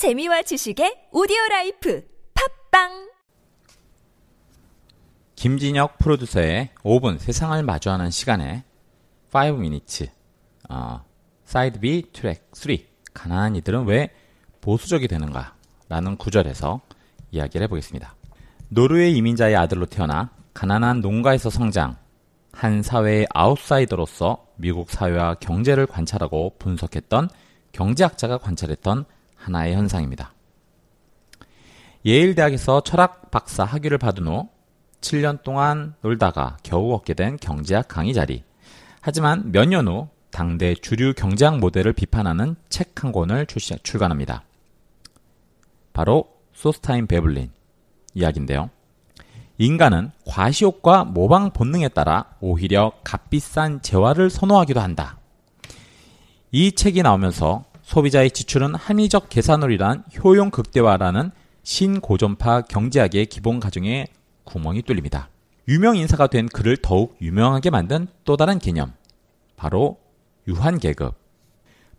재미와 지식의 오디오 life 팟빵! 김진혁 프로듀서의 5분 세상을 마주하는 시간에 5 minutes 어, side B track 3 가난한 이들은 왜 보수적이 되는가? 라는 구절에서 이야기를 해보겠습니다. 노르웨이 이민자의 아들로 태어나 가난한 농가에서 성장 한 사회의 아웃사이더로서 미국 사회와 경제를 관찰하고 분석했던 경제학자가 관찰했던 하나의 현상입니다. 예일대학에서 철학 박사 학위를 받은 후 7년 동안 놀다가 겨우 얻게 된 경제학 강의 자리. 하지만 몇 년 후 당대 주류 경제학 모델을 비판하는 책 한 권을 출시, 출간합니다. 바로 소스타인 베블린 이야기인데요. 인간은 과시욕과 모방 본능에 따라 오히려 값비싼 재화를 선호하기도 한다. 이 책이 나오면서 소비자의 지출은 합리적 계산으로인한 효용 극대화라는 신고전파 경제학의 기본 가정에 구멍이 뚫립니다. 유명 인사가 된 그를 더욱 유명하게 만든 또 다른 개념. 바로 유한계급.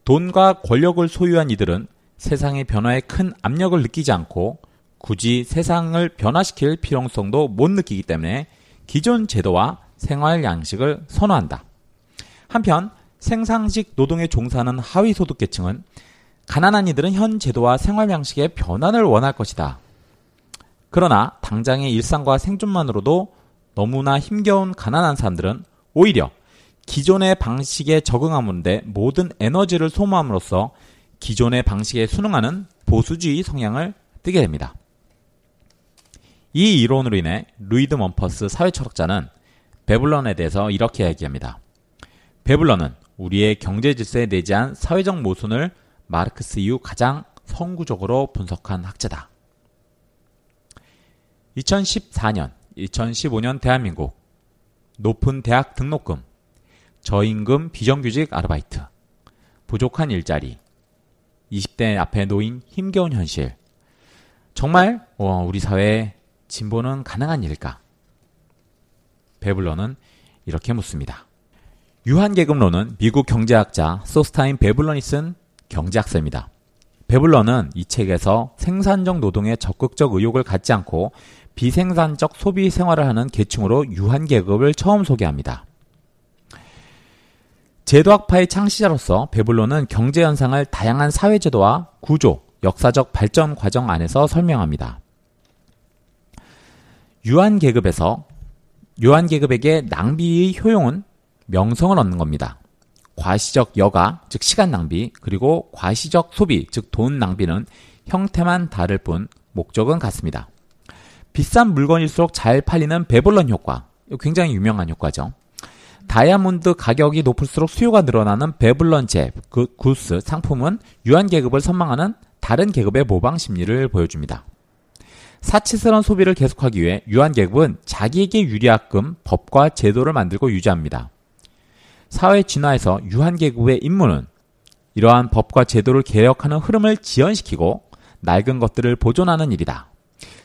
돈과 권력을 소유한 이들은 세상의 변화에 큰 압력을 느끼지 않고 굳이 세상을 변화시킬 필요성도 못 느끼기 때문에 기존 제도와 생활 양식을 선호한다. 한편 생산직 노동에 종사하는 하위 소득 계층은 가난한 이들은 현 제도와 생활 양식의 변환을 원할 것이다. 그러나 당장의 일상과 생존만으로도 너무나 힘겨운 가난한 사람들은 오히려 기존의 방식에 적응하는데 모든 에너지를 소모함으로써 기존의 방식에 순응하는 보수주의 성향을 띠게 됩니다. 이 이론으로 인해 루이드 먼퍼스 사회철학자는 베블런에 대해서 이렇게 얘기합니다. 베블런은 우리의 경제 질서에 내재한 사회적 모순을 마르크스 이후 가장 선구적으로 분석한 학자다. 2014년, 2015년 대한민국 높은 대학 등록금, 저임금 비정규직 아르바이트, 부족한 일자리, 20대 앞에 놓인 힘겨운 현실. 정말 어, 우리 사회의 진보는 가능한 일일까? 베블런은 이렇게 묻습니다. 유한계급론은 미국 경제학자 소스타인 베블런이 쓴 경제학서입니다. 베블런은 이 책에서 생산적 노동에 적극적 의욕을 갖지 않고 비생산적 소비 생활을 하는 계층으로 유한계급을 처음 소개합니다. 제도학파의 창시자로서 베블론은 경제 현상을 다양한 사회제도와 구조, 역사적 발전 과정 안에서 설명합니다. 유한 계급에서 유한 계급에게 낭비의 효용은 명성을 얻는 겁니다. 과시적 여가, 즉 시간 낭비, 그리고 과시적 소비, 즉 돈 낭비는 형태만 다를 뿐 목적은 같습니다. 비싼 물건일수록 잘 팔리는 베블런 효과, 굉장히 유명한 효과죠. 다이아몬드 가격이 높을수록 수요가 늘어나는 베블런 제, 그 구스 상품은 유한 계급을 선망하는 다른 계급의 모방 심리를 보여줍니다. 사치스러운 소비를 계속하기 위해 유한 계급은 자기에게 유리하끔 법과 제도를 만들고 유지합니다. 사회 진화에서 유한계급의 임무는 이러한 법과 제도를 개혁하는 흐름을 지연시키고 낡은 것들을 보존하는 일이다.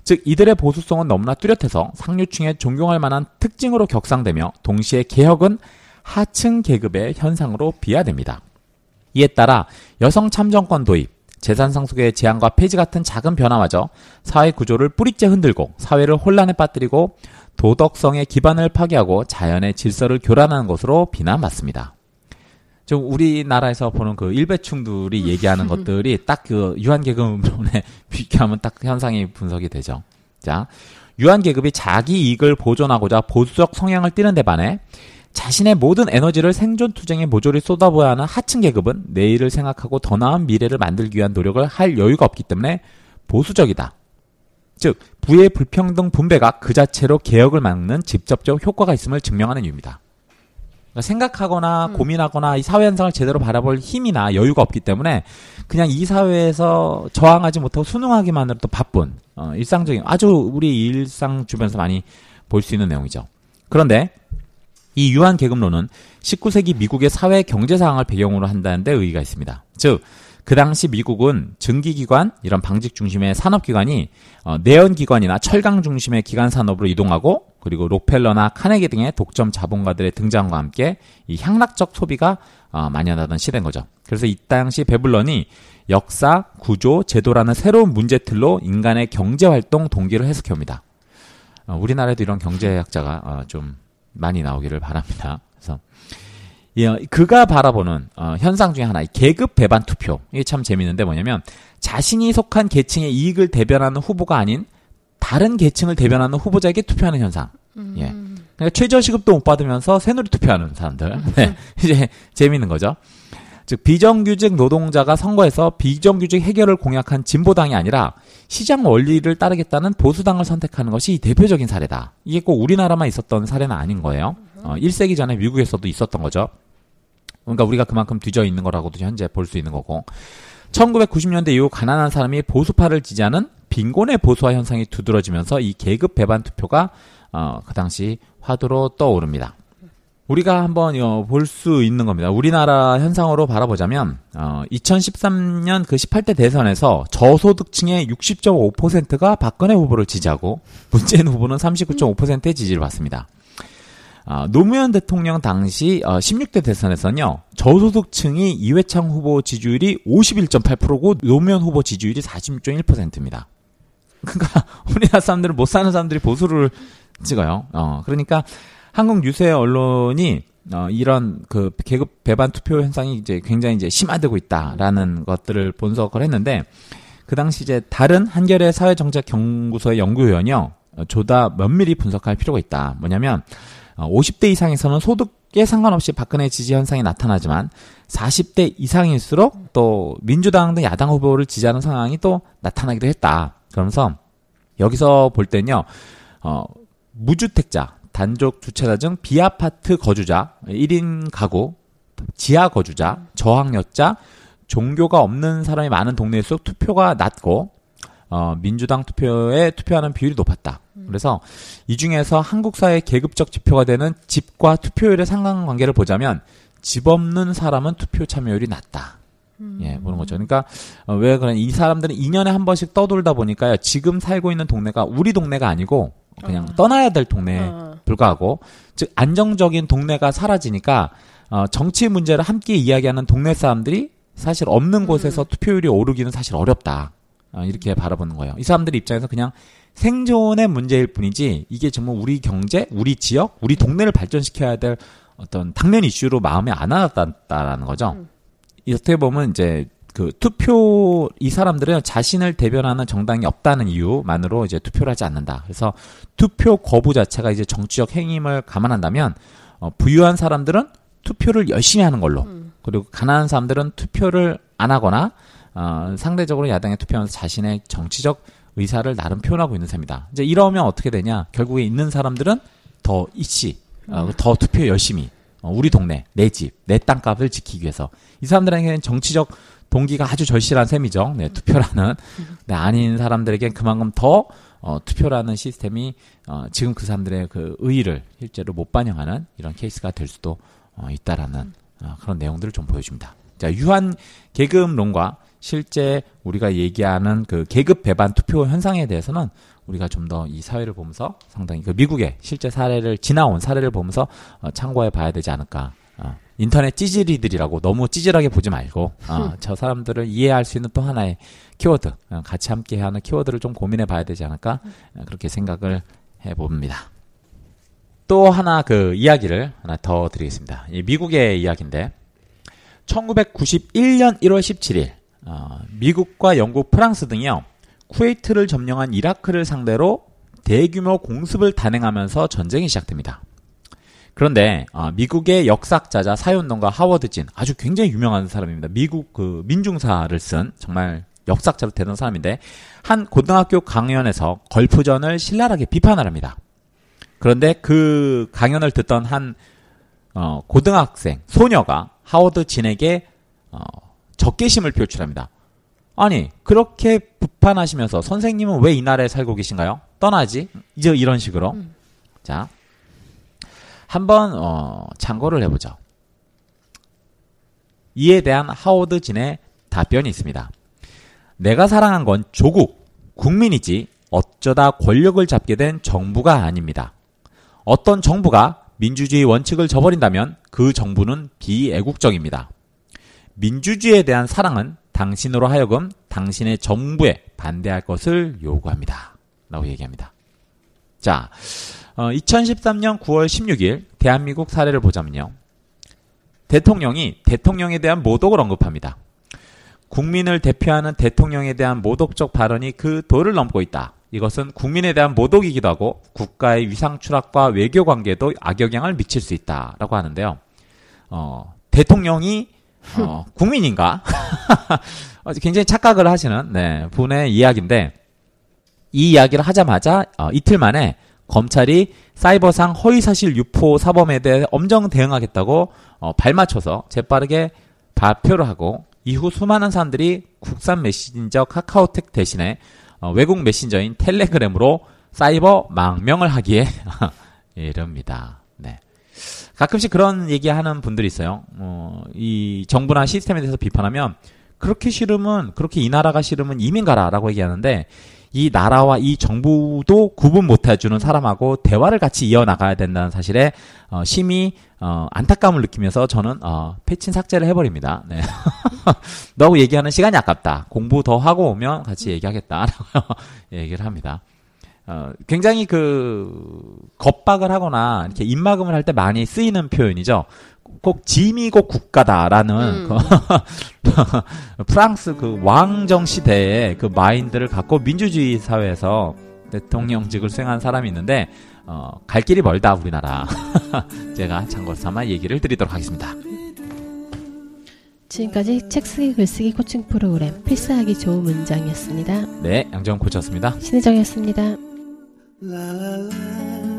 즉 이들의 보수성은 너무나 뚜렷해서 상류층에 존경할 만한 특징으로 격상되며 동시에 개혁은 하층 계급의 현상으로 비하됩니다. 이에 따라 여성 참정권 도입, 재산 상속의 제한과 폐지 같은 작은 변화마저 사회 구조를 뿌리째 흔들고 사회를 혼란에 빠뜨리고 도덕성의 기반을 파괴하고 자연의 질서를 교란하는 것으로 비난받습니다. 좀 우리나라에서 보는 그 일배충들이 얘기하는 것들이 딱 그 유한계급론에 비교하면 딱 현상이 분석이 되죠. 자, 유한계급이 자기 이익을 보존하고자 보수적 성향을 띠는 데 반해 자신의 모든 에너지를 생존 투쟁에 모조리 쏟아부어야 하는 하층 계급은 내일을 생각하고 더 나은 미래를 만들기 위한 노력을 할 여유가 없기 때문에 보수적이다. 즉 부의 불평등 분배가 그 자체로 개혁을 막는 직접적 효과가 있음을 증명하는 이유입니다. 그러니까 생각하거나 음. 고민하거나 이 사회 현상을 제대로 바라볼 힘이나 여유가 없기 때문에 그냥 이 사회에서 저항하지 못하고 순응하기만으로도 바쁜 어, 일상적인 아주 우리 일상 주변에서 많이 볼 수 있는 내용이죠. 그런데 이 유한 계급론은 19세기 미국의 사회 경제 상황을 배경으로 한다는 데 의의가 있습니다. 즉 그 당시 미국은 증기기관 이런 방직 중심의 산업기관이 어, 내연기관이나 철강 중심의 기관 산업으로 이동하고 그리고 록펠러나 카네기 등의 독점 자본가들의 등장과 함께 이 향락적 소비가 어, 만연하던 시대인 거죠. 그래서 이 당시 베블런이 역사, 구조, 제도라는 새로운 문제 틀로 인간의 경제 활동 동기를 해석해옵니다. 어, 우리나라에도 이런 경제학자가 어, 좀 많이 나오기를 바랍니다. 그래서 예, 그가 바라보는 어, 현상 중에 하나, 이 계급 배반 투표. 이게 참 재밌는데 뭐냐면 자신이 속한 계층의 이익을 대변하는 후보가 아닌 다른 계층을 대변하는 후보자에게 투표하는 현상. 예. 그러니까 최저시급도 못 받으면서 새누리 투표하는 사람들. 네. 이제 재밌는 거죠. 즉 비정규직 노동자가 선거에서 비정규직 해결을 공약한 진보당이 아니라 시장 원리를 따르겠다는 보수당을 선택하는 것이 대표적인 사례다. 이게 꼭 우리나라만 있었던 사례는 아닌 거예요. 어, 1세기 전에 미국에서도 있었던 거죠. 그러니까 우리가 그만큼 뒤져 있는 거라고도 현재 볼 수 있는 거고. 1990년대 이후 가난한 사람이 보수파를 지지하는 빈곤의 보수화 현상이 두드러지면서 이 계급 배반 투표가 어, 그 당시 화두로 떠오릅니다. 우리가 한번 어, 볼 수 있는 겁니다. 우리나라 현상으로 바라보자면 어, 2013년 그 18대 대선에서 저소득층의 60.5%가 박근혜 후보를 지지하고 문재인 후보는 39.5%의 지지를 받습니다. 아, 노무현 대통령 당시 어, 16대 대선에서는요 저소득층이 이회창 후보 지지율이 51.8%고 노무현 후보 지지율이 46.1%입니다. 그러니까 우리나라 사람들은 못 사는 사람들이 보수를 찍어요. 어, 그러니까 한국 유세 언론이 어, 이런 그 계급 배반 투표 현상이 이제 굉장히 이제 심화되고 있다라는 것들을 분석을 했는데 그 당시 이제 다른 한겨레 사회정책 연구소의 연구위원이요 어, 조다 면밀히 분석할 필요가 있다. 뭐냐면 어, 50대 이상에서는 소득에 상관없이 박근혜 지지 현상이 나타나지만 40대 이상일수록 또 민주당 등 야당 후보를 지지하는 상황이 또 나타나기도 했다. 그러면서 여기서 볼 때는요, 어, 무주택자, 단독 주차자 등 비아파트 거주자, 1인 가구, 지하 거주자, 저학력자, 종교가 없는 사람이 많은 동네일수록 투표가 낮고 어, 민주당 투표에 투표하는 비율이 높았다. 그래서 이 중에서 한국 사회 계급적 지표가 되는 집과 투표율의 상관관계를 보자면 집 없는 사람은 투표 참여율이 낮다. 예, 보는 거죠. 그러니까 어, 왜 그런 이 사람들은 2년에 한 번씩 떠돌다 보니까요. 지금 살고 있는 동네가 우리 동네가 아니고 그냥 떠나야 될 동네에 불과하고 즉 안정적인 동네가 사라지니까 어, 정치 문제를 함께 이야기하는 동네 사람들이 사실 없는 곳에서 투표율이 오르기는 사실 어렵다. 어, 이렇게 바라보는 거예요. 이 사람들 입장에서 그냥 생존의 문제일 뿐이지 이게 정말 우리 경제, 우리 지역, 우리 동네를 발전시켜야 될 어떤 당면 이슈로 마음에 안 와닿았다라는 거죠. 이 어떻게 보면 이제 그 투표 이 사람들은 자신을 대변하는 정당이 없다는 이유만으로 이제 투표를 하지 않는다. 그래서 투표 거부 자체가 이제 정치적 행임을 감안한다면 어, 부유한 사람들은 투표를 열심히 하는 걸로 그리고 가난한 사람들은 투표를 안 하거나 어, 상대적으로 야당에 투표하면서 자신의 정치적 의사를 나름 표현하고 있는 셈이다. 이제 이러면 어떻게 되냐? 결국에 있는 사람들은 더 이씨, 어, 더 투표 열심히. 어, 우리 동네, 내 집, 내 땅값을 지키기 위해서. 이 사람들에게는 정치적 동기가 아주 절실한 셈이죠. 네, 투표라는. 네, 아닌 사람들에겐 그만큼 더 어, 투표라는 시스템이 어, 지금 그 사람들의 그 의의를 실제로 못 반영하는 이런 케이스가 될 수도 어, 있다라는 어, 그런 내용들을 좀 보여줍니다. 자, 유한 계급론과 실제 우리가 얘기하는 그 계급 배반 투표 현상에 대해서는 우리가 좀 더 이 사회를 보면서 상당히 그 미국의 실제 사례를 지나온 사례를 보면서 어, 참고해 봐야 되지 않을까. 어, 인터넷 찌질이들이라고 너무 찌질하게 보지 말고 어, 저 사람들을 이해할 수 있는 또 하나의 키워드 어, 같이 함께 하는 키워드를 좀 고민해 봐야 되지 않을까 어, 그렇게 생각을 해봅니다. 또 하나 그 이야기를 하나 더 드리겠습니다. 이 미국의 이야기인데 1991년 1월 17일 어, 미국과 영국, 프랑스 등이요 쿠웨이트를 점령한 이라크를 상대로 대규모 공습을 단행하면서 전쟁이 시작됩니다. 그런데 어, 미국의 역사학자자 사회운동가 하워드 진 아주 굉장히 유명한 사람입니다. 미국 그 민중사를 쓴 정말 역사학자로 대단한 사람인데 한 고등학교 강연에서 걸프전을 신랄하게 비판을 합니다. 그런데 그 강연을 듣던 한 어, 고등학생 소녀가 하워드 진에게 어, 적개심을 표출합니다. 아니 그렇게 비판하시면서 선생님은 왜 이 나라에 살고 계신가요? 떠나지 이제 이런 식으로 자 한번 어, 참고를 해보죠. 이에 대한 하워드 진의 답변이 있습니다. 내가 사랑한 건 조국, 국민이지 어쩌다 권력을 잡게 된 정부가 아닙니다. 어떤 정부가 민주주의 원칙을 저버린다면 그 정부는 비애국적입니다. 민주주의에 대한 사랑은 당신으로 하여금 당신의 정부에 반대할 것을 요구합니다. 라고 얘기합니다. 자, 어, 2013년 9월 16일 대한민국 사례를 보자면요. 대통령이 대통령에 대한 모독을 언급합니다. 국민을 대표하는 대통령에 대한 모독적 발언이 그 도를 넘고 있다. 이것은 국민에 대한 모독이기도 하고 국가의 위상 추락과 외교 관계에도 악영향을 미칠 수 있다라고 하는데요. 어, 대통령이 어, 국민인가? 굉장히 착각을 하시는 네, 분의 이야기인데 이 이야기를 하자마자 어, 이틀 만에 검찰이 사이버상 허위사실 유포 사범에 대해 엄정 대응하겠다고 어, 발맞춰서 재빠르게 발표를 하고 이후 수많은 사람들이 국산 메신저 카카오텍 대신에 어, 외국 메신저인 텔레그램으로 사이버 망명을 하기에 이릅니다. 네. 가끔씩 그런 얘기하는 분들이 있어요. 어, 이 정부나 시스템에 대해서 비판하면 그렇게 싫으면 그렇게 이 나라가 싫으면 이민 가라라고 얘기하는데 이 나라와 이 정부도 구분 못 해주는 사람하고 대화를 같이 이어나가야 된다는 사실에 어, 심히 어, 안타까움을 느끼면서 저는 어, 패친 삭제를 해버립니다. 네. 너하고 얘기하는 시간이 아깝다. 공부 더 하고 오면 같이 얘기하겠다 라고 얘기를 합니다. 어, 굉장히 그 겁박을 하거나 이렇게 입막음을 할 때 많이 쓰이는 표현이죠. 꼭 짐이고 국가다라는 음. 그 프랑스 그 왕정 시대의 그 마인드를 갖고 민주주의 사회에서 대통령직을 수행한 사람이 있는데 어, 갈 길이 멀다 우리나라. 제가 참고로 삼아 얘기를 드리도록 하겠습니다. 지금까지 책 쓰기 글쓰기 코칭 프로그램 필사하기 좋은 문장이었습니다. 네, 양정 코치였습니다. 신혜정이었습니다. 啦啦啦。